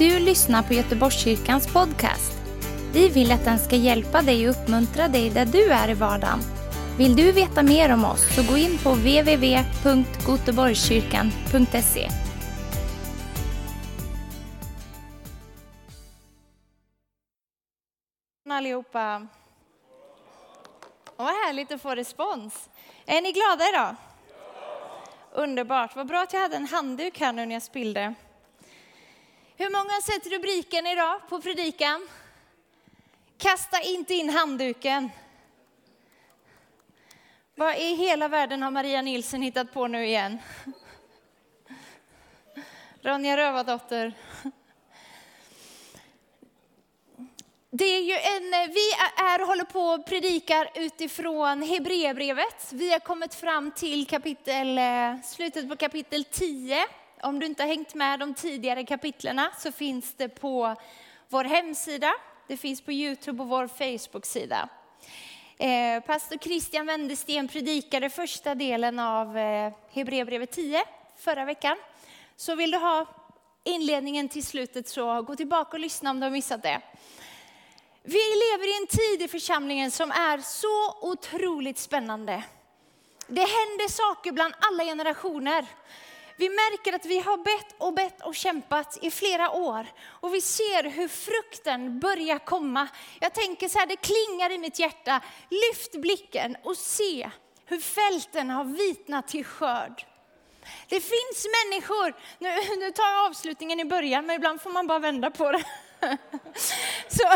du lyssnar på Göteborgskyrkans podcast. Vi vill att den ska hjälpa dig och uppmuntra dig där du är i vardagen. Vill du veta mer om oss så gå in på www.goteborgskyrkan.se. allihopa. Och vad härligt att få respons. Är ni glada idag? Underbart. Vad bra att jag hade en handduk här nu när jag spillde. Hur många har sett rubriken idag på predikan? Kasta inte in handduken. Vad i hela världen har Maria Nilsson hittat på nu igen? Ronja Rövardotter. Det är ju en, vi är, håller på och predikar utifrån Hebreerbrevet. Vi har kommit fram till kapitel, eh, slutet på kapitel 10. Om du inte har hängt med de tidigare kapitlerna så finns det på vår hemsida, det finns på Youtube och vår Facebook-sida. Eh, pastor Christian Wendesten predikade första delen av eh, Hebreerbrevet 10 förra veckan. Så vill du ha inledningen till slutet så gå tillbaka och lyssna om du har missat det. Vi lever i en tid i församlingen som är så otroligt spännande. Det händer saker bland alla generationer. Vi märker att vi har bett och bett och kämpat i flera år och vi ser hur frukten börjar komma. Jag tänker så här, det klingar i mitt hjärta. Lyft blicken och se hur fälten har vitnat till skörd. Det finns människor, nu, nu tar jag avslutningen i början, men ibland får man bara vända på det. Så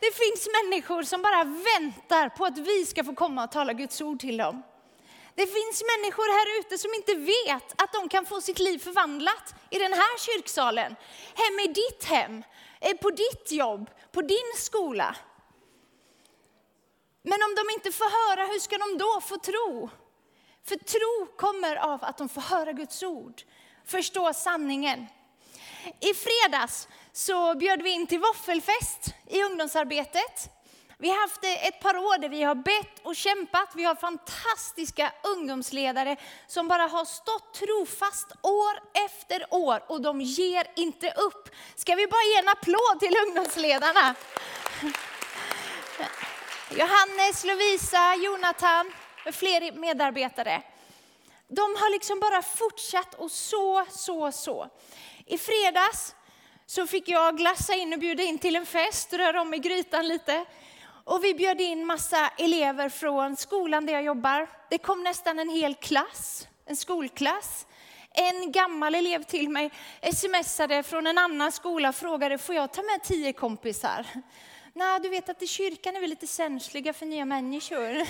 det finns människor som bara väntar på att vi ska få komma och tala Guds ord till dem. Det finns människor här ute som inte vet att de kan få sitt liv förvandlat i den här kyrksalen, hem i ditt hem, eh, på ditt jobb, på din skola. Men om de inte får höra, hur ska de då få tro? För tro kommer av att de får höra Guds ord, förstå sanningen. I fredags så bjöd vi in till våffelfest i ungdomsarbetet. Vi har haft ett par år där vi har bett och kämpat. Vi har fantastiska ungdomsledare som bara har stått trofast år efter år och de ger inte upp. Ska vi bara ge en applåd till ungdomsledarna? Johannes, Lovisa, Jonathan och fler medarbetare. De har liksom bara fortsatt och så, så, så. I fredags så fick jag glassa in och bjuda in till en fest, röra om i grytan lite. Och vi bjöd in massa elever från skolan där jag jobbar. Det kom nästan en hel klass, en skolklass. En gammal elev till mig smsade från en annan skola och frågade, får jag ta med tio kompisar? Nej, du vet att i kyrkan är vi lite känsliga för nya människor.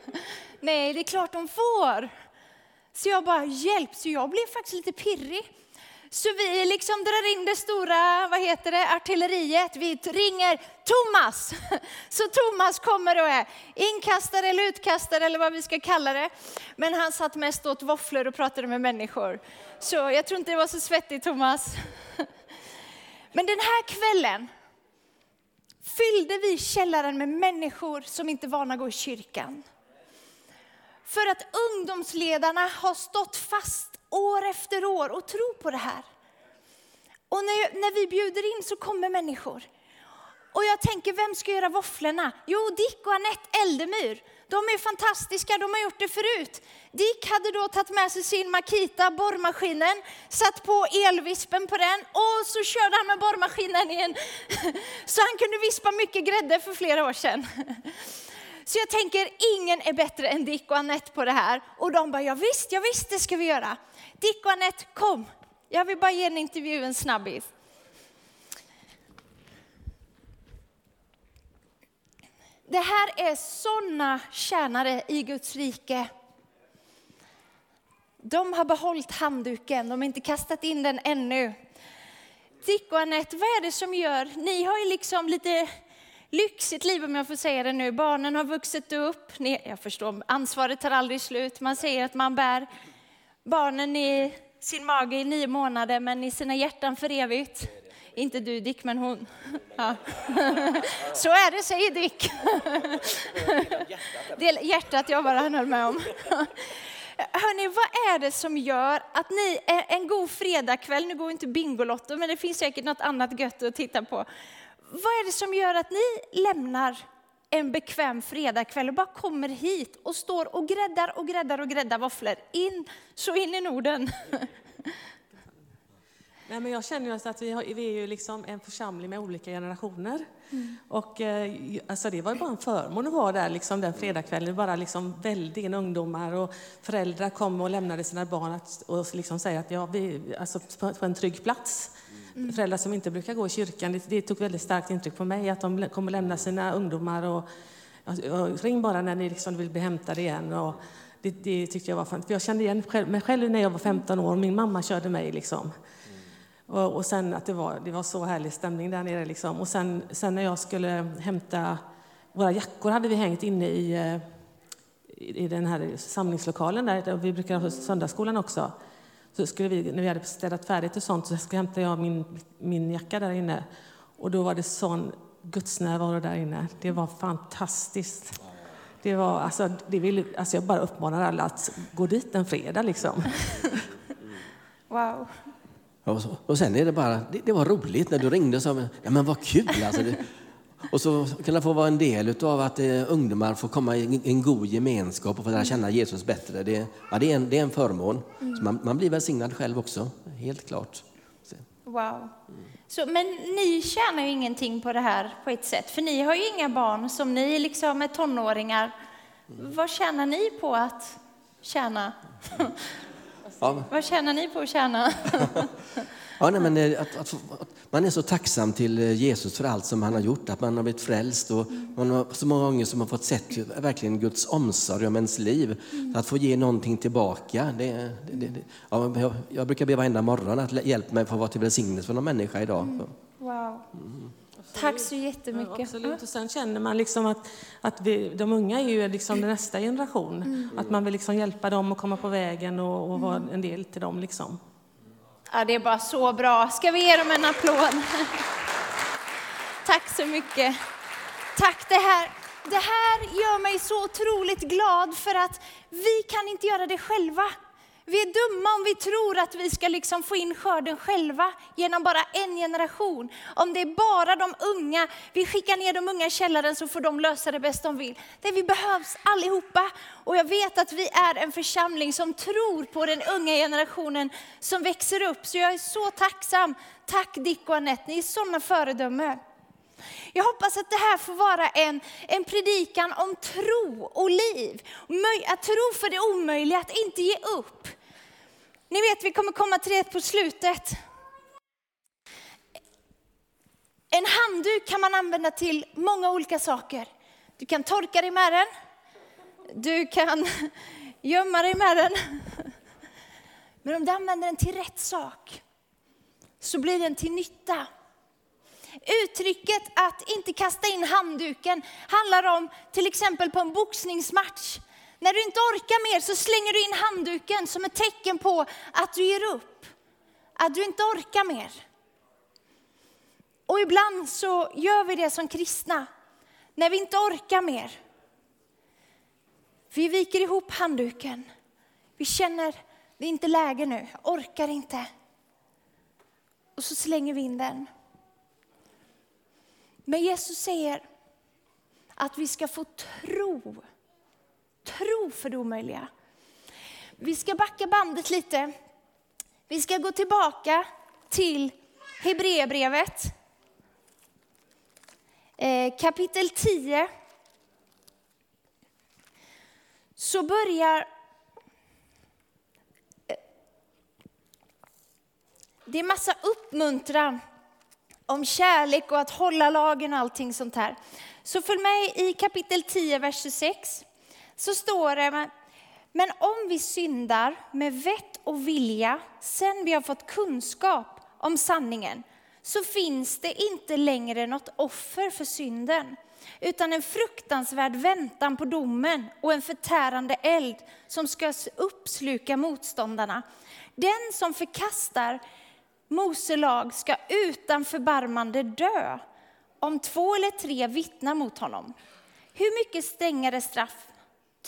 Nej, det är klart de får. Så jag bara, hjälp, så jag blev faktiskt lite pirrig. Så vi liksom drar in det stora, vad heter det, artilleriet. Vi ringer Thomas. Så Thomas kommer och är inkastare eller utkastare eller vad vi ska kalla det. Men han satt mest åt våfflor och pratade med människor. Så jag tror inte det var så svettigt Thomas. Men den här kvällen fyllde vi källaren med människor som inte är vana att gå i kyrkan. För att ungdomsledarna har stått fast år efter år och tro på det här. Och när, när vi bjuder in så kommer människor. Och jag tänker, vem ska göra våfflorna? Jo, Dick och Anette Eldemyr. De är fantastiska, de har gjort det förut. Dick hade då tagit med sig sin Makita, borrmaskinen, satt på elvispen på den och så körde han med borrmaskinen igen. Så han kunde vispa mycket grädde för flera år sedan. Så jag tänker, ingen är bättre än Dick och Anette på det här. Och de bara, ja visst, ja visst, det ska vi göra. Dick och Anette, kom. Jag vill bara ge en intervju, en snabbis. Det här är sådana tjänare i Guds rike. De har behållit handduken, de har inte kastat in den ännu. Dick och Anette, vad är det som gör, ni har ju liksom lite lyxigt liv om jag får säga det nu. Barnen har vuxit upp, ni, jag förstår, ansvaret tar aldrig slut. Man säger att man bär barnen i sin mage i nio månader men i sina hjärtan för evigt. Inte du Dick, men hon. Ja. Så är det, säger Dick. Det är hjärtat jag bara höll med om. hörni, vad är det som gör att ni en god fredagkväll, nu går inte Bingolotto, men det finns säkert något annat gött att titta på. Vad är det som gör att ni lämnar en bekväm fredagkväll och bara kommer hit och står och gräddar och gräddar och gräddar våfflor in, så in i Norden? Nej, men jag känner just att vi, har, vi är ju liksom en församling med olika generationer. Mm. Och, eh, alltså det var bara en förmån att vara där liksom, den fredagskvällen. Bara liksom in ungdomar och föräldrar kom och lämnade sina barn att, och liksom säga att ja, vi, alltså, på, på en trygg plats. Mm. Föräldrar som inte brukar gå i kyrkan, det, det, tog väldigt starkt intryck på mig att de kommer lämna sina ungdomar och, och ring bara när ni liksom vill bli hämtade igen. Och det, det tyckte jag var fantastiskt. Jag kände igen mig själv när jag var 15 år och min mamma körde mig. Liksom. Och, och sen att det var, det var så härlig stämning där nere. Liksom. Och sen, sen när jag skulle hämta våra jackor hade vi hängt inne i, eh, i den här samlingslokalen där, vi brukar ha söndagsskolan också. Så skulle vi, när vi hade städat färdigt och sånt så hämtade jag min, min jacka där inne. Och då var det sån gudsnärvaro där inne. Det var fantastiskt. Det var, alltså, det vill, alltså jag bara uppmanar alla att gå dit en fredag liksom. Wow. Och, så, och sen är det bara, det, det, var roligt när du ringde och sa, ja men vad kul alltså. Det, och så kunna få vara en del av att eh, ungdomar får komma i en god gemenskap och få lära känna Jesus bättre. Det, ja, det, är, en, det är en förmån. Mm. man, man blir välsignad själv också, helt klart. Så. Wow. Så, men ni tjänar ju ingenting på det här på ett sätt, för ni har ju inga barn som ni liksom är tonåringar. Mm. Vad tjänar ni på att tjäna? Ja. Vad tjänar ni på att tjäna? ja, nej, men eh, att, att, att, man är så tacksam till eh, Jesus för allt som han har gjort, att man har blivit frälst och man har så många gånger som har fått sett verkligen Guds omsorg om ens liv. Mm. Att få ge någonting tillbaka. Det, det, det, ja, jag, jag, brukar be varenda morgon att hjälp mig få vara till välsignelse för någon människa idag. Mm. Wow. Mm. Tack så jättemycket. Ja, absolut. Och sen känner man liksom att, att vi, de unga är ju liksom nästa generation. Mm. Att man vill liksom hjälpa dem att komma på vägen och, och vara en del till dem. Liksom. Ja, det är bara så bra. Ska vi ge dem en applåd? Tack så mycket. Tack. Det här, det här gör mig så otroligt glad för att vi kan inte göra det själva. Vi är dumma om vi tror att vi ska liksom få in skörden själva genom bara en generation. Om det är bara de unga, vi skickar ner de unga i källaren så får de lösa det bäst de vill. Det vi behövs allihopa. Och jag vet att vi är en församling som tror på den unga generationen som växer upp. Så jag är så tacksam. Tack Dick och Anette, ni är sådana föredömen. Jag hoppas att det här får vara en, en predikan om tro och liv. Att tro för det omöjliga, att inte ge upp. Ni vet, vi kommer komma till det på slutet. En handduk kan man använda till många olika saker. Du kan torka dig med den. Du kan gömma dig med den. Men om du använder den till rätt sak så blir den till nytta. Uttrycket att inte kasta in handduken handlar om till exempel på en boxningsmatch. När du inte orkar mer så slänger du in handduken som ett tecken på att du ger upp. Att du inte orkar mer. Och ibland så gör vi det som kristna. När vi inte orkar mer. Vi viker ihop handduken. Vi känner, det är inte läge nu, jag orkar inte. Och så slänger vi in den. Men Jesus säger att vi ska få tro. Tro för det omöjliga. Vi ska backa bandet lite. Vi ska gå tillbaka till Hebreerbrevet. Eh, kapitel 10. Så börjar eh, det är massa uppmuntran om kärlek och att hålla lagen och allting sånt här. Så följ med i kapitel 10, vers 26. Så står det, men om vi syndar med vett och vilja sen vi har fått kunskap om sanningen så finns det inte längre något offer för synden utan en fruktansvärd väntan på domen och en förtärande eld som ska uppsluka motståndarna. Den som förkastar Mose lag ska utan förbarmande dö om två eller tre vittnar mot honom. Hur mycket strängare straff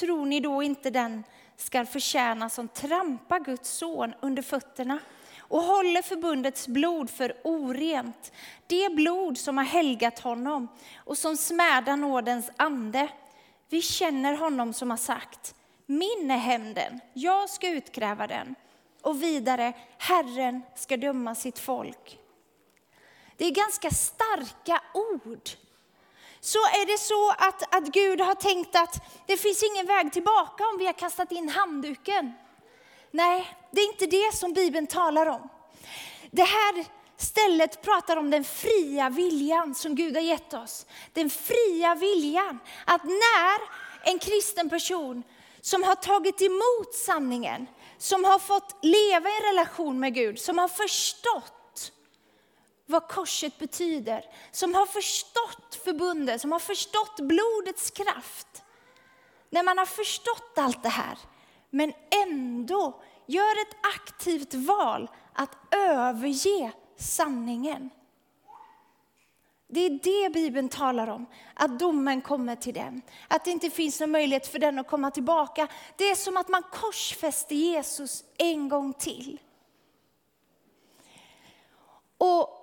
tror ni då inte den skall förtjäna som trampar Guds son under fötterna och håller förbundets blod för orent. Det blod som har helgat honom och som smädar nådens ande. Vi känner honom som har sagt, min är hämnden, jag ska utkräva den. Och vidare, Herren ska döma sitt folk. Det är ganska starka ord. Så är det så att, att Gud har tänkt att det finns ingen väg tillbaka om vi har kastat in handduken. Nej, det är inte det som Bibeln talar om. Det här stället pratar om den fria viljan som Gud har gett oss. Den fria viljan att när en kristen person som har tagit emot sanningen, som har fått leva i en relation med Gud, som har förstått vad korset betyder, som har förstått förbundet, som har förstått blodets kraft. När man har förstått allt det här, men ändå gör ett aktivt val att överge sanningen. Det är det Bibeln talar om, att domen kommer till den. Att det inte finns någon möjlighet för den att komma tillbaka. Det är som att man korsfäster Jesus en gång till. Och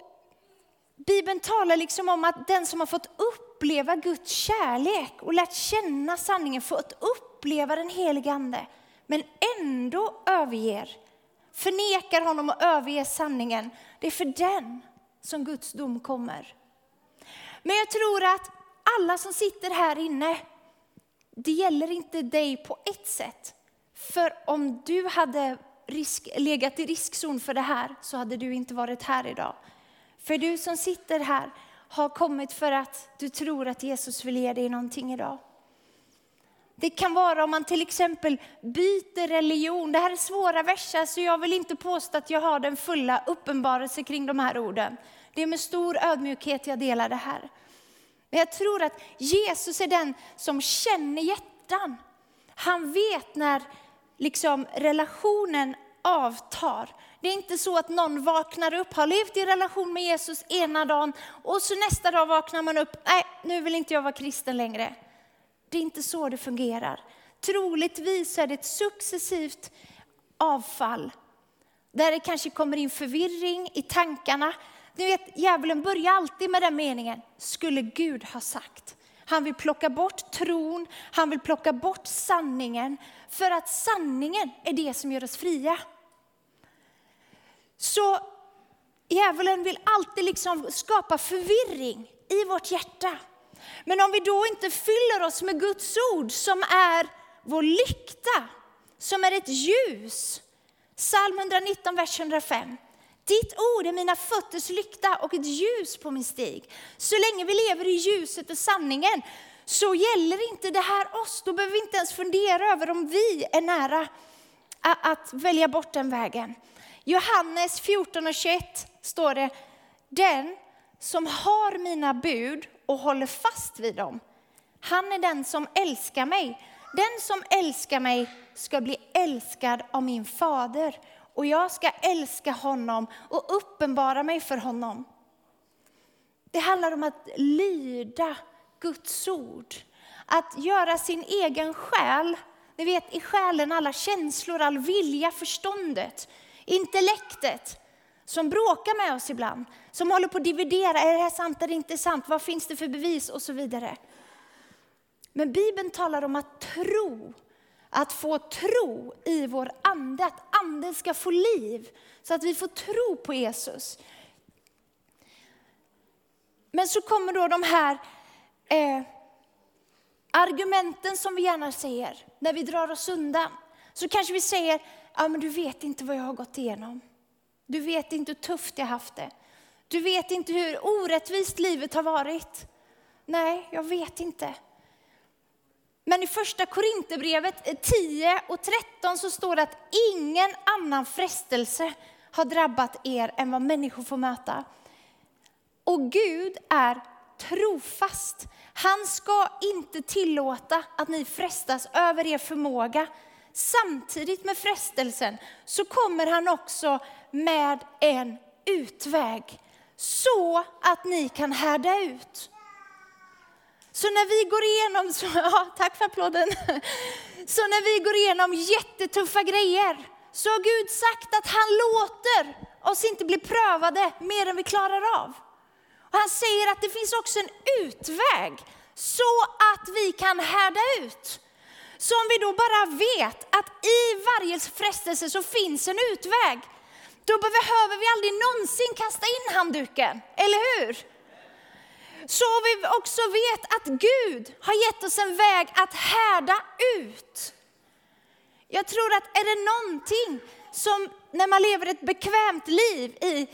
Bibeln talar liksom om att den som har fått uppleva Guds kärlek och lärt känna sanningen, fått uppleva den helige Ande, men ändå överger, förnekar honom och överger sanningen. Det är för den som Guds dom kommer. Men jag tror att alla som sitter här inne, det gäller inte dig på ett sätt. För om du hade risk, legat i riskzon för det här så hade du inte varit här idag. För du som sitter här har kommit för att du tror att Jesus vill ge dig någonting idag. Det kan vara om man till exempel byter religion. Det här är svåra verser så jag vill inte påstå att jag har den fulla uppenbarelse kring de här orden. Det är med stor ödmjukhet jag delar det här. Men jag tror att Jesus är den som känner hjärtan. Han vet när liksom relationen avtar. Det är inte så att någon vaknar upp, har levt i relation med Jesus ena dagen och så nästa dag vaknar man upp, nej nu vill inte jag vara kristen längre. Det är inte så det fungerar. Troligtvis är det ett successivt avfall där det kanske kommer in förvirring i tankarna. Ni vet, djävulen börjar alltid med den meningen, skulle Gud ha sagt. Han vill plocka bort tron, han vill plocka bort sanningen, för att sanningen är det som gör oss fria. Så djävulen vill alltid liksom skapa förvirring i vårt hjärta. Men om vi då inte fyller oss med Guds ord som är vår lykta, som är ett ljus. Psalm 119, vers 105. Ditt ord är mina fötters lykta och ett ljus på min stig. Så länge vi lever i ljuset och sanningen så gäller inte det här oss. Då behöver vi inte ens fundera över om vi är nära att välja bort den vägen. Johannes 14 och 21 står det, den som har mina bud och håller fast vid dem, han är den som älskar mig. Den som älskar mig ska bli älskad av min fader och jag ska älska honom och uppenbara mig för honom. Det handlar om att lyda Guds ord. Att göra sin egen själ, ni vet i själen alla känslor, all vilja, förståndet, intellektet som bråkar med oss ibland, som håller på att dividera, är det här sant eller inte sant, vad finns det för bevis och så vidare. Men Bibeln talar om att tro, att få tro i vår ande, att anden ska få liv, så att vi får tro på Jesus. Men så kommer då de här eh, argumenten som vi gärna säger när vi drar oss undan. Så kanske vi säger, ja men du vet inte vad jag har gått igenom. Du vet inte hur tufft jag haft det. Du vet inte hur orättvist livet har varit. Nej, jag vet inte. Men i första Korinthierbrevet eh, 10 och 13 så står det att ingen annan frestelse har drabbat er än vad människor får möta. Och Gud är trofast. Han ska inte tillåta att ni frestas över er förmåga. Samtidigt med frestelsen så kommer han också med en utväg så att ni kan härda ut. Så när vi går igenom, så, ja, tack för applåden. Så när vi går igenom jättetuffa grejer så har Gud sagt att han låter oss inte bli prövade mer än vi klarar av. Och han säger att det finns också en utväg så att vi kan härda ut. Så om vi då bara vet att i varje frestelse så finns en utväg, då behöver vi aldrig någonsin kasta in handduken, eller hur? Så vi också vet att Gud har gett oss en väg att härda ut. Jag tror att är det någonting som när man lever ett bekvämt liv i,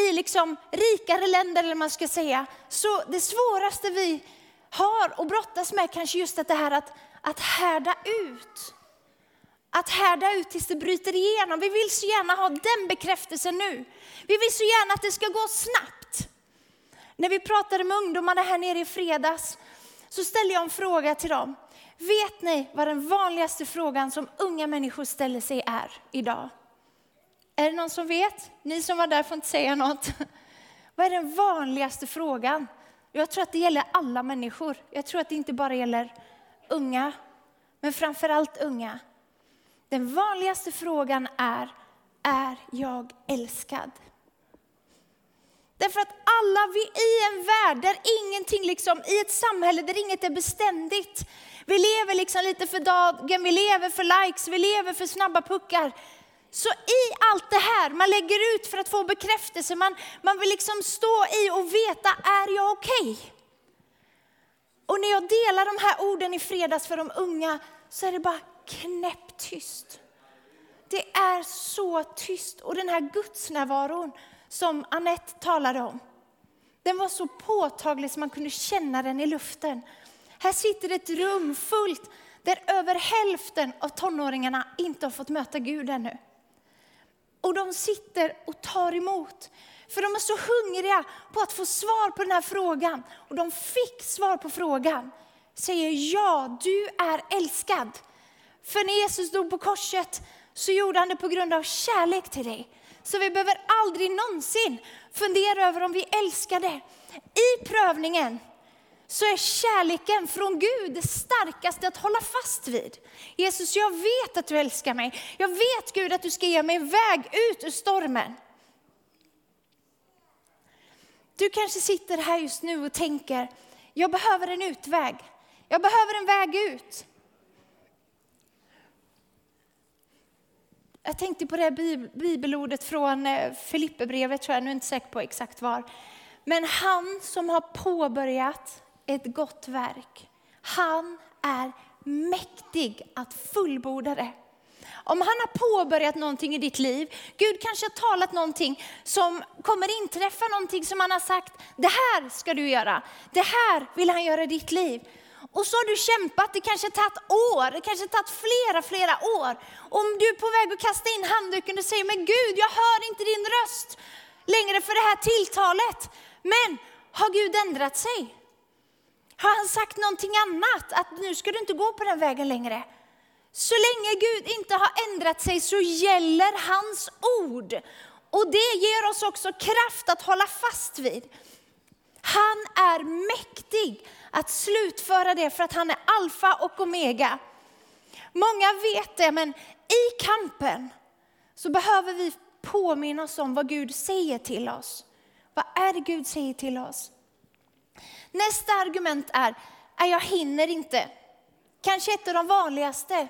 i liksom rikare länder, eller man ska säga, så det svåraste vi har att brottas med kanske just det här att, att härda ut. Att härda ut tills det bryter igenom. Vi vill så gärna ha den bekräftelsen nu. Vi vill så gärna att det ska gå snabbt. När vi pratade med ungdomarna här nere i fredags så ställde jag en fråga till dem. Vet ni vad den vanligaste frågan som unga människor ställer sig är idag? Är det någon som vet? Ni som var där får inte säga något. Vad är den vanligaste frågan? Jag tror att det gäller alla människor. Jag tror att det inte bara gäller unga, men framför allt unga. Den vanligaste frågan är, är jag älskad? Därför att alla vi i en värld där ingenting, liksom, i ett samhälle där inget är beständigt. Vi lever liksom lite för dagen, vi lever för likes, vi lever för snabba puckar. Så i allt det här, man lägger ut för att få bekräftelse, man, man vill liksom stå i och veta, är jag okej? Okay? Och när jag delar de här orden i fredags för de unga så är det bara knäpptyst. Det är så tyst. Och den här gudsnärvaron som Annette talade om, den var så påtaglig så man kunde känna den i luften. Här sitter ett rum fullt där över hälften av tonåringarna inte har fått möta Gud ännu. Och de sitter och tar emot. För de är så hungriga på att få svar på den här frågan. Och de fick svar på frågan. Säger ja, du är älskad. För när Jesus dog på korset så gjorde han det på grund av kärlek till dig. Så vi behöver aldrig någonsin fundera över om vi älskar det. I prövningen så är kärleken från Gud det starkaste att hålla fast vid. Jesus, jag vet att du älskar mig. Jag vet Gud att du ska ge mig en väg ut ur stormen. Du kanske sitter här just nu och tänker, jag behöver en utväg. Jag behöver en väg ut. Jag tänkte på det här bibelordet från eh, Filipperbrevet, tror jag, nu är inte säker på exakt var. Men han som har påbörjat ett gott verk. Han är mäktig att fullborda det. Om han har påbörjat någonting i ditt liv, Gud kanske har talat någonting som kommer inträffa, någonting som han har sagt, det här ska du göra, det här vill han göra i ditt liv. Och så har du kämpat, det kanske tagit år, det kanske tagit flera, flera år. Om du är på väg att kasta in handduken och säger, men Gud, jag hör inte din röst längre för det här tilltalet. Men har Gud ändrat sig? Har han sagt någonting annat? Att nu ska du inte gå på den vägen längre. Så länge Gud inte har ändrat sig så gäller hans ord. Och det ger oss också kraft att hålla fast vid. Han är mäktig att slutföra det för att han är alfa och omega. Många vet det, men i kampen så behöver vi påminna oss om vad Gud säger till oss. Vad är det Gud säger till oss? Nästa argument är, att jag hinner inte. Kanske ett av de vanligaste.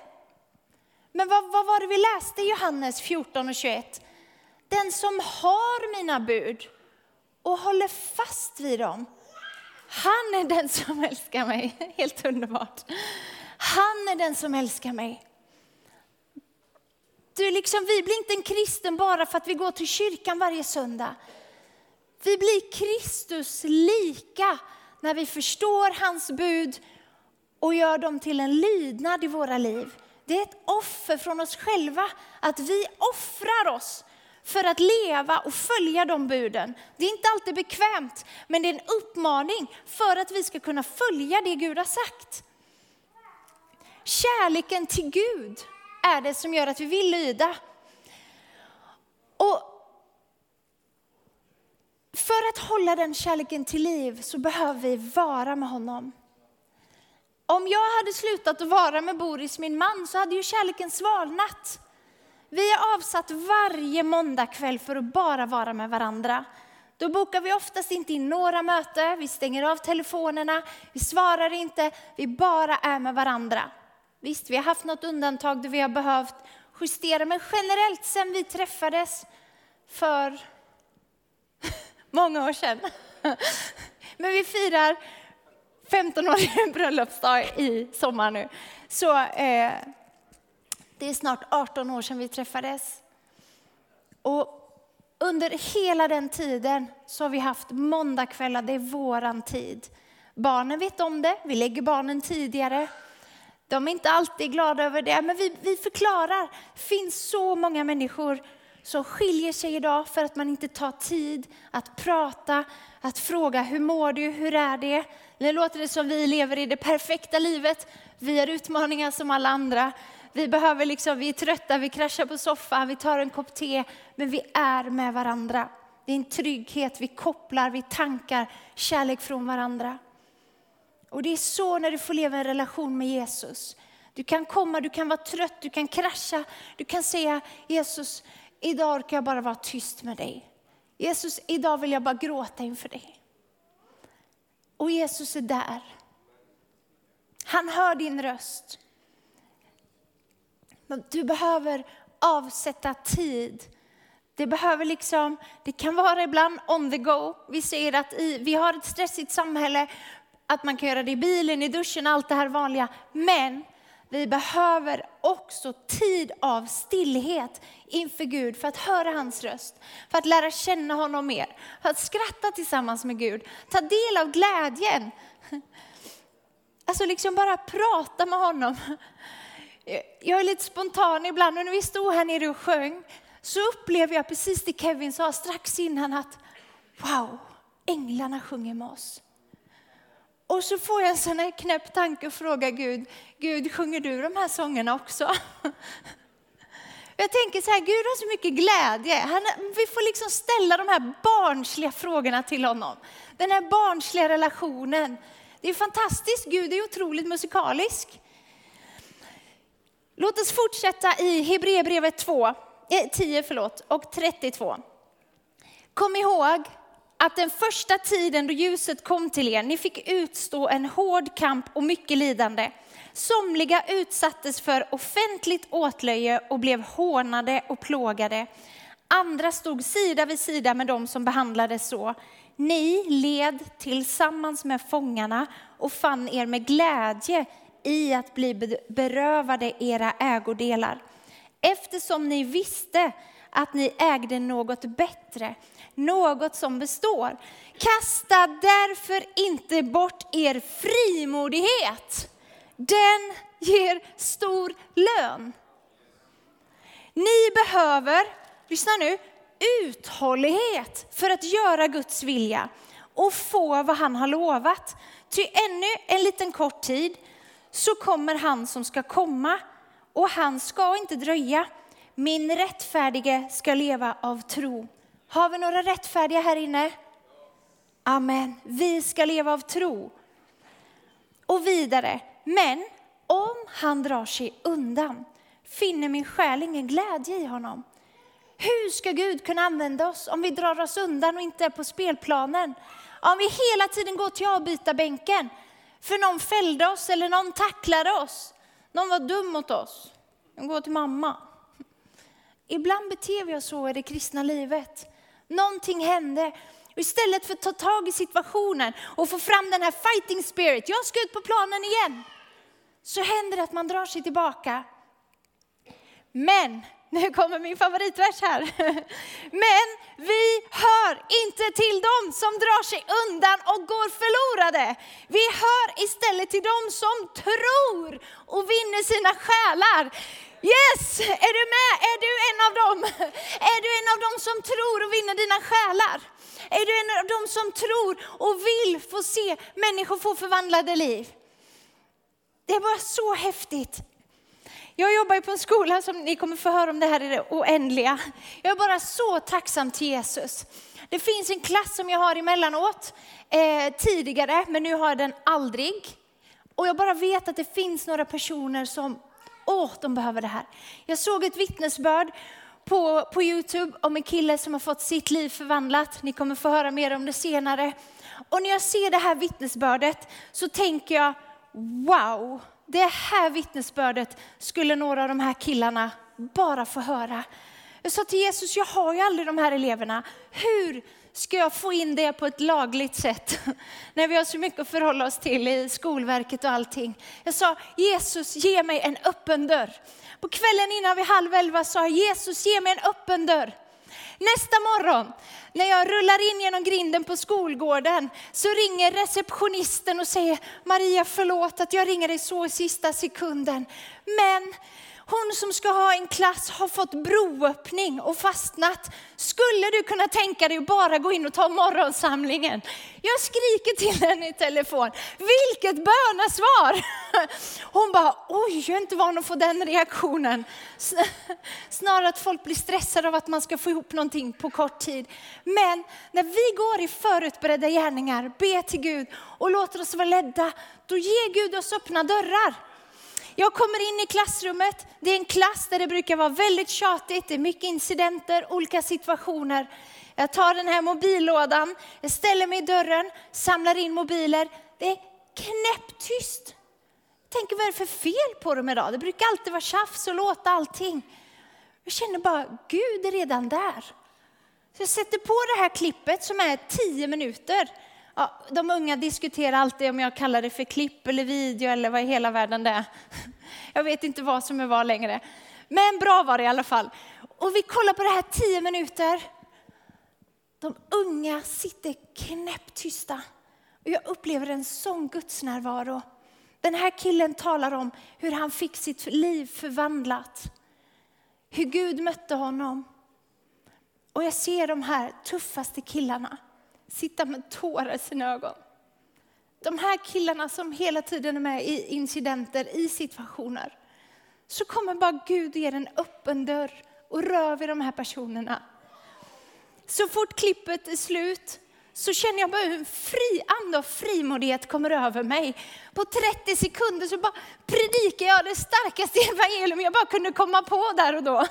Men vad, vad var det vi läste i Johannes 14 och 21? Den som har mina bud och håller fast vid dem, han är den som älskar mig. Helt underbart. Han är den som älskar mig. Du, liksom, vi blir inte en kristen bara för att vi går till kyrkan varje söndag. Vi blir Kristus lika när vi förstår hans bud och gör dem till en lydnad i våra liv. Det är ett offer från oss själva, att vi offrar oss för att leva och följa de buden. Det är inte alltid bekvämt, men det är en uppmaning för att vi ska kunna följa det Gud har sagt. Kärleken till Gud är det som gör att vi vill lyda. Och för att hålla den kärleken till liv så behöver vi vara med honom. Om jag hade slutat att vara med Boris, min man, så hade ju kärleken svalnat. Vi har avsatt varje måndagkväll för att bara vara med varandra. Då bokar vi oftast inte in några möten, vi stänger av telefonerna, vi svarar inte, vi bara är med varandra. Visst, vi har haft något undantag där vi har behövt justera, men generellt sen vi träffades för många år sedan. Men vi firar 15-årig bröllopsdag i sommar nu. Så eh, det är snart 18 år sedan vi träffades. Och under hela den tiden så har vi haft måndagkvällar, det är våran tid. Barnen vet om det, vi lägger barnen tidigare. De är inte alltid glada över det, men vi, vi förklarar. Det finns så många människor som skiljer sig idag för att man inte tar tid att prata, att fråga hur mår du, hur är det? Nu låter det som vi lever i det perfekta livet. Vi har utmaningar som alla andra. Vi behöver liksom, vi är trötta, vi kraschar på soffan, vi tar en kopp te, men vi är med varandra. Det är en trygghet, vi kopplar, vi tankar kärlek från varandra. Och det är så när du får leva en relation med Jesus. Du kan komma, du kan vara trött, du kan krascha, du kan säga Jesus, idag orkar jag bara vara tyst med dig. Jesus, idag vill jag bara gråta inför dig. Och Jesus är där. Han hör din röst. Du behöver avsätta tid. Det behöver liksom, det kan vara ibland on the go. Vi ser att i, vi har ett stressigt samhälle, att man kan göra det i bilen, i duschen, allt det här vanliga. Men vi behöver också tid av stillhet inför Gud för att höra hans röst, för att lära känna honom mer, för att skratta tillsammans med Gud, ta del av glädjen. Alltså liksom bara prata med honom. Jag är lite spontan ibland och när vi stod här nere och sjöng så upplevde jag precis det Kevin sa strax innan att wow, änglarna sjunger med oss. Och så får jag en sån här knäpp tanke och frågar Gud, Gud sjunger du de här sångerna också? Jag tänker så här, Gud har så mycket glädje. Han, vi får liksom ställa de här barnsliga frågorna till honom. Den här barnsliga relationen. Det är fantastiskt, Gud är otroligt musikalisk. Låt oss fortsätta i Hebreerbrevet 2, 10 eh, förlåt, och 32. Kom ihåg att den första tiden då ljuset kom till er, ni fick utstå en hård kamp och mycket lidande. Somliga utsattes för offentligt åtlöje och blev hånade och plågade. Andra stod sida vid sida med dem som behandlades så. Ni led tillsammans med fångarna och fann er med glädje i att bli berövade era ägodelar. Eftersom ni visste att ni ägde något bättre, något som består. Kasta därför inte bort er frimodighet. Den ger stor lön. Ni behöver, lyssna nu, uthållighet för att göra Guds vilja och få vad han har lovat. Ty ännu en liten kort tid så kommer han som ska komma och han ska inte dröja. Min rättfärdige ska leva av tro. Har vi några rättfärdiga här inne? Amen. Vi ska leva av tro. Och vidare. Men om han drar sig undan finner min själ ingen glädje i honom. Hur ska Gud kunna använda oss om vi drar oss undan och inte är på spelplanen? Om vi hela tiden går till avbytarbänken för någon fällde oss eller någon tacklade oss. Någon var dum mot oss. De går till mamma. Ibland beter vi oss så i det kristna livet. Någonting hände. Och istället för att ta tag i situationen och få fram den här fighting spirit, jag ska ut på planen igen. Så händer det att man drar sig tillbaka. Men nu kommer min favoritvers här. Men vi hör inte till dem som drar sig undan och går förlorade. Vi hör istället till dem som tror och vinner sina själar. Yes, är du med? Är du en av dem? Är du en av dem som tror och vinner dina själar? Är du en av dem som tror och vill få se människor få förvandlade liv? Det är bara så häftigt jag jobbar ju på en skola som ni kommer få höra om det här i det oändliga. Jag är bara så tacksam till Jesus. Det finns en klass som jag har emellanåt, eh, tidigare, men nu har jag den aldrig. Och jag bara vet att det finns några personer som, åh, de behöver det här. Jag såg ett vittnesbörd på, på Youtube om en kille som har fått sitt liv förvandlat. Ni kommer få höra mer om det senare. Och när jag ser det här vittnesbördet så tänker jag, wow, det här vittnesbördet skulle några av de här killarna bara få höra. Jag sa till Jesus, jag har ju aldrig de här eleverna. Hur ska jag få in det på ett lagligt sätt? När vi har så mycket att förhålla oss till i Skolverket och allting. Jag sa, Jesus ge mig en öppen dörr. På kvällen innan vid halv elva sa jag, Jesus ge mig en öppen dörr. Nästa morgon när jag rullar in genom grinden på skolgården så ringer receptionisten och säger Maria förlåt att jag ringer dig så i sista sekunden. Men hon som ska ha en klass har fått broöppning och fastnat. Skulle du kunna tänka dig att bara gå in och ta morgonsamlingen? Jag skriker till henne i telefon. Vilket bönasvar! Hon bara, oj, jag är inte van att få den reaktionen. Snarare att folk blir stressade av att man ska få ihop någonting på kort tid. Men när vi går i förutberedda gärningar, ber till Gud och låter oss vara ledda, då ger Gud oss öppna dörrar. Jag kommer in i klassrummet, det är en klass där det brukar vara väldigt tjatigt, det är mycket incidenter, olika situationer. Jag tar den här mobillådan, jag ställer mig i dörren, samlar in mobiler. Det är knäpptyst. Jag tänker vad är det för fel på dem idag? Det brukar alltid vara tjafs och låta allting. Jag känner bara, Gud är redan där. Så jag sätter på det här klippet som är tio minuter. Ja, de unga diskuterar alltid om jag kallar det för klipp eller video eller vad i hela världen det är. Jag vet inte vad som är vad längre. Men bra var det i alla fall. Och vi kollar på det här tio minuter. De unga sitter knäpptysta. Och jag upplever en sån gudsnärvaro. Den här killen talar om hur han fick sitt liv förvandlat. Hur Gud mötte honom. Och jag ser de här tuffaste killarna sitta med tårar i sina ögon. De här killarna som hela tiden är med i incidenter, i situationer. Så kommer bara Gud ge en öppen dörr och rör vid de här personerna. Så fort klippet är slut så känner jag bara hur en fri ande och frimodighet kommer över mig. På 30 sekunder så bara predikar jag det starkaste evangelium jag bara kunde komma på där och då.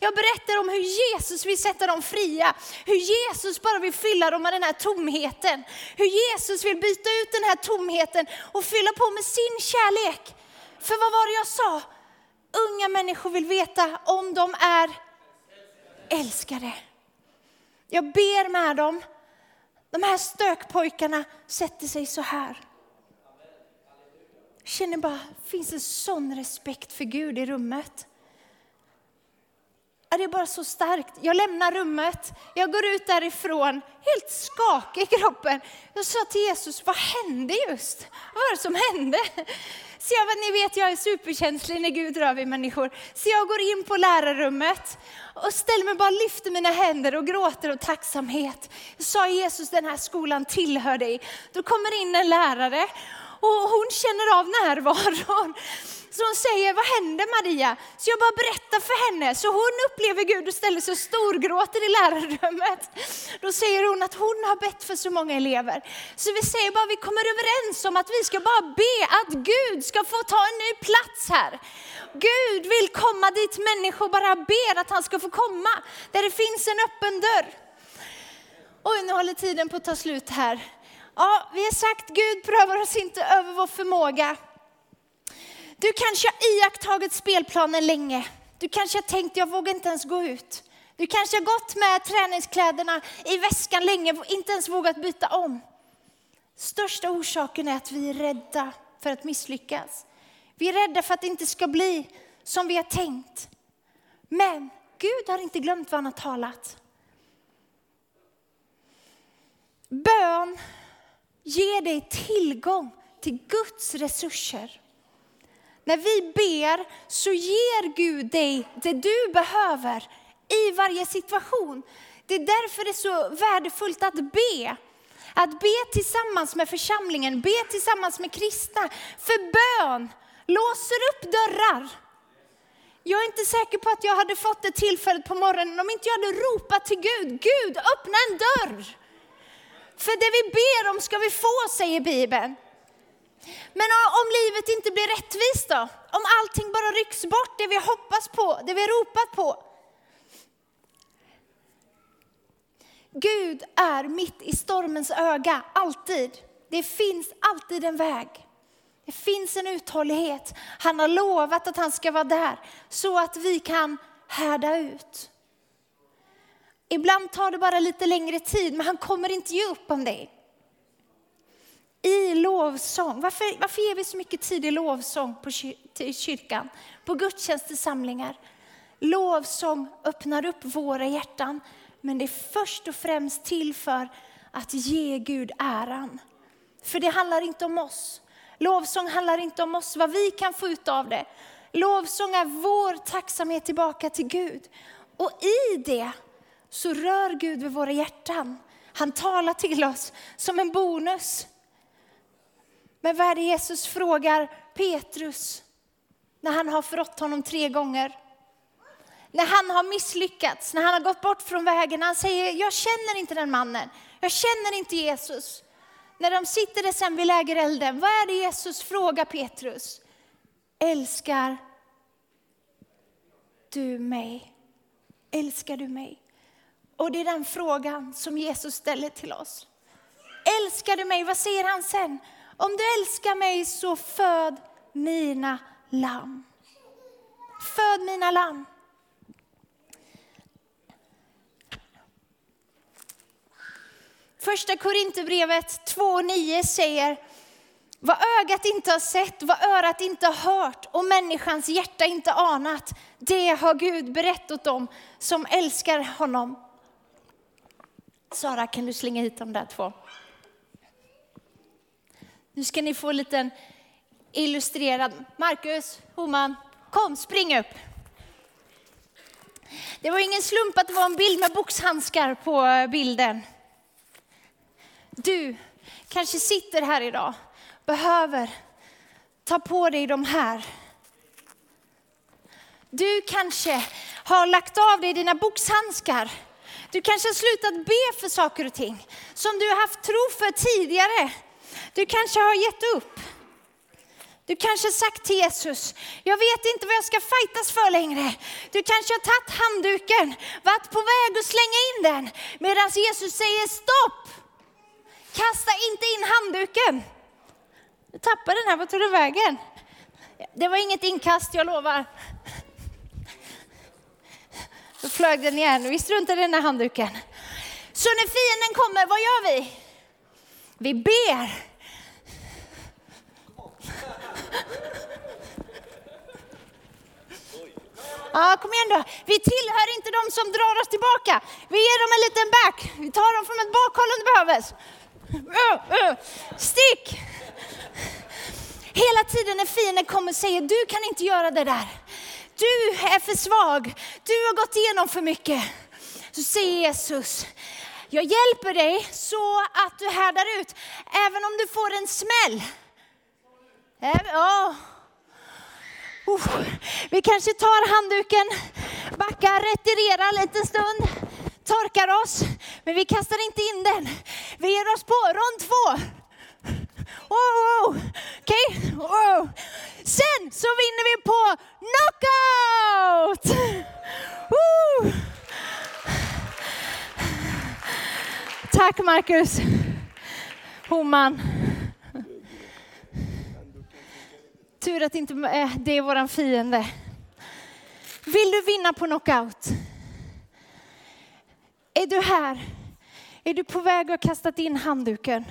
Jag berättar om hur Jesus vill sätta dem fria, hur Jesus bara vill fylla dem med den här tomheten. Hur Jesus vill byta ut den här tomheten och fylla på med sin kärlek. För vad var det jag sa? Unga människor vill veta om de är älskade. Jag ber med dem de här stökpojkarna sätter sig så här. Jag känner bara, finns en sån respekt för Gud i rummet. Det är bara så starkt. Jag lämnar rummet, jag går ut därifrån helt skakig i kroppen. Jag sa till Jesus, vad hände just? Vad var det som hände? Så jag, ni vet, jag är superkänslig när Gud rör vid människor. Så jag går in på lärarrummet och ställer mig bara, lyfter mina händer och gråter av tacksamhet. Jag sa Jesus, den här skolan tillhör dig. Då kommer in en lärare och hon känner av närvaron. Så hon säger, vad händer Maria? Så jag bara berättar för henne. Så hon upplever Gud och ställer sig och storgråter i lärarrummet. Då säger hon att hon har bett för så många elever. Så vi säger bara, vi kommer överens om att vi ska bara be att Gud ska få ta en ny plats här. Gud vill komma dit människor bara ber att han ska få komma. Där det finns en öppen dörr. Oj, nu håller tiden på att ta slut här. Ja, vi har sagt Gud prövar oss inte över vår förmåga. Du kanske har iakttagit spelplanen länge. Du kanske har tänkt, jag vågar inte ens gå ut. Du kanske har gått med träningskläderna i väskan länge och inte ens vågat byta om. Största orsaken är att vi är rädda för att misslyckas. Vi är rädda för att det inte ska bli som vi har tänkt. Men Gud har inte glömt vad han har talat. Bön ger dig tillgång till Guds resurser. När vi ber så ger Gud dig det du behöver i varje situation. Det är därför det är så värdefullt att be. Att be tillsammans med församlingen, be tillsammans med kristna. För bön låser upp dörrar. Jag är inte säker på att jag hade fått det tillfället på morgonen om inte jag hade ropat till Gud, Gud öppna en dörr. För det vi ber om ska vi få, säger Bibeln. Men om livet inte blir rättvist då? Om allting bara rycks bort, det vi hoppas på, det vi har ropat på. Gud är mitt i stormens öga, alltid. Det finns alltid en väg. Det finns en uthållighet. Han har lovat att han ska vara där så att vi kan härda ut. Ibland tar det bara lite längre tid, men han kommer inte ge upp om dig. I lovsång, varför, varför ger vi så mycket tid i lovsång på till kyrkan, på gudstjänstsamlingar? Lovsång öppnar upp våra hjärtan, men det är först och främst till för att ge Gud äran. För det handlar inte om oss. Lovsång handlar inte om oss, vad vi kan få ut av det. Lovsång är vår tacksamhet tillbaka till Gud. Och i det så rör Gud vid våra hjärtan. Han talar till oss som en bonus. Men vad är det Jesus frågar Petrus när han har förrått honom tre gånger? När han har misslyckats, när han har gått bort från vägen. Han säger, jag känner inte den mannen. Jag känner inte Jesus. När de sitter där sen vid lägerelden, vad är det Jesus frågar Petrus? Älskar du mig? Älskar du mig? Och det är den frågan som Jesus ställer till oss. Älskar du mig? Vad säger han sen? Om du älskar mig så föd mina lamm. Föd mina lamm. Första Korinthierbrevet 2.9 säger vad ögat inte har sett, vad örat inte har hört och människans hjärta inte anat, det har Gud berättat dem som älskar honom. Sara, kan du slänga hit de där två? Nu ska ni få en liten illustrerad. Marcus, Homan, kom, spring upp. Det var ingen slump att det var en bild med boxhandskar på eh, bilden. Du kanske sitter här idag, behöver ta på dig de här. Du kanske har lagt av dig dina boxhandskar. Du kanske har slutat be för saker och ting som du har haft tro för tidigare. Du kanske har gett upp. Du kanske har sagt till Jesus, jag vet inte vad jag ska fightas för längre. Du kanske har tagit handduken, varit på väg att slänga in den, medan Jesus säger stopp. Kasta inte in handduken. Du tappade den här, vart tog du vägen? Det var inget inkast, jag lovar. Då flög den igen, vi struntar i den här handduken. Så när fienden kommer, vad gör vi? Vi ber. Ja, kom igen då. Vi tillhör inte de som drar oss tillbaka. Vi ger dem en liten back. Vi tar dem från ett bakhåll om det behövs. Stick! Hela tiden när fienden kommer och säger, du kan inte göra det där. Du är för svag, du har gått igenom för mycket. Så säger Jesus, jag hjälper dig så att du härdar ut, även om du får en smäll. Ja. Oh. Vi kanske tar handduken, backar, retirerar en liten stund torkar oss, men vi kastar inte in den. Vi ger oss på rond två. Oh, oh. Okej, okay. oh. Sen så vinner vi på knockout! Oh. Tack Marcus. Homan. Tur att inte eh, det är våran fiende. Vill du vinna på knockout? Är du här? Är du på väg att kasta kastat in handduken?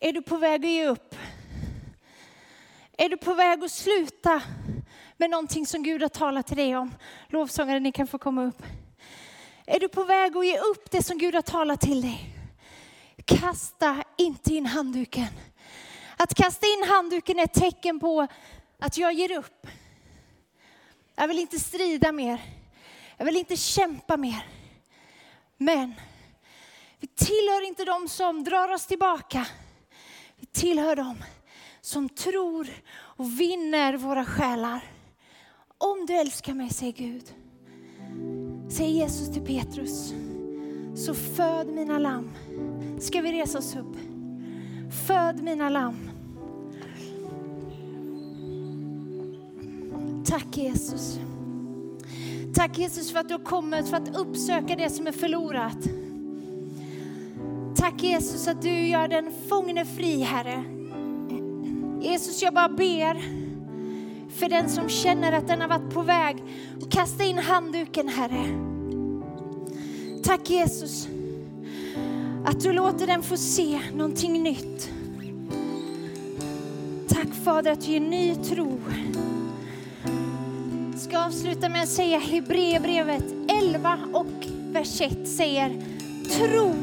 Är du på väg att ge upp? Är du på väg att sluta med någonting som Gud har talat till dig om? Lovsångare, ni kan få komma upp. Är du på väg att ge upp det som Gud har talat till dig? Kasta inte in handduken. Att kasta in handduken är ett tecken på att jag ger upp. Jag vill inte strida mer. Jag vill inte kämpa mer. Men vi tillhör inte de som drar oss tillbaka. Vi tillhör dem som tror och vinner våra själar. Om du älskar mig, säger Gud, säger Jesus till Petrus, så föd mina lamm. Ska vi resa oss upp? Föd mina lamm. Tack Jesus. Tack Jesus för att du har kommit för att uppsöka det som är förlorat. Tack Jesus att du gör den fångne fri Herre. Jesus jag bara ber för den som känner att den har varit på väg och kasta in handduken Herre. Tack Jesus att du låter den få se någonting nytt. Tack Fader att du ger ny tro. Jag ska avsluta med att säga Hebreerbrevet 11 och vers 1 säger tro.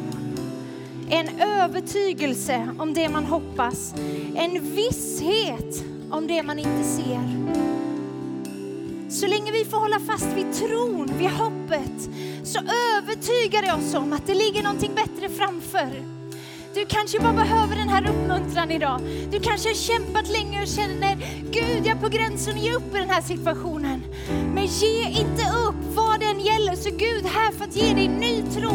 En övertygelse om det man hoppas. En visshet om det man inte ser. Så länge vi får hålla fast vid tron, vid hoppet, så övertygar det oss om att det ligger någonting bättre framför. Du kanske bara behöver den här uppmuntran idag. Du kanske har kämpat länge och känner, Gud jag är på gränsen att ge upp i den här situationen. Ge inte upp vad den gäller. Så Gud här för att ge dig ny tro,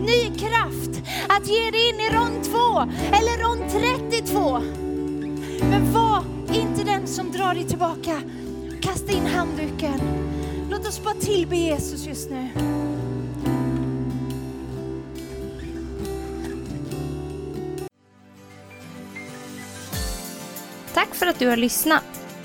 ny kraft. Att ge dig in i rond 2 eller rond 32. Men var inte den som drar dig tillbaka. Kasta in handduken. Låt oss bara tillbe Jesus just nu. Tack för att du har lyssnat.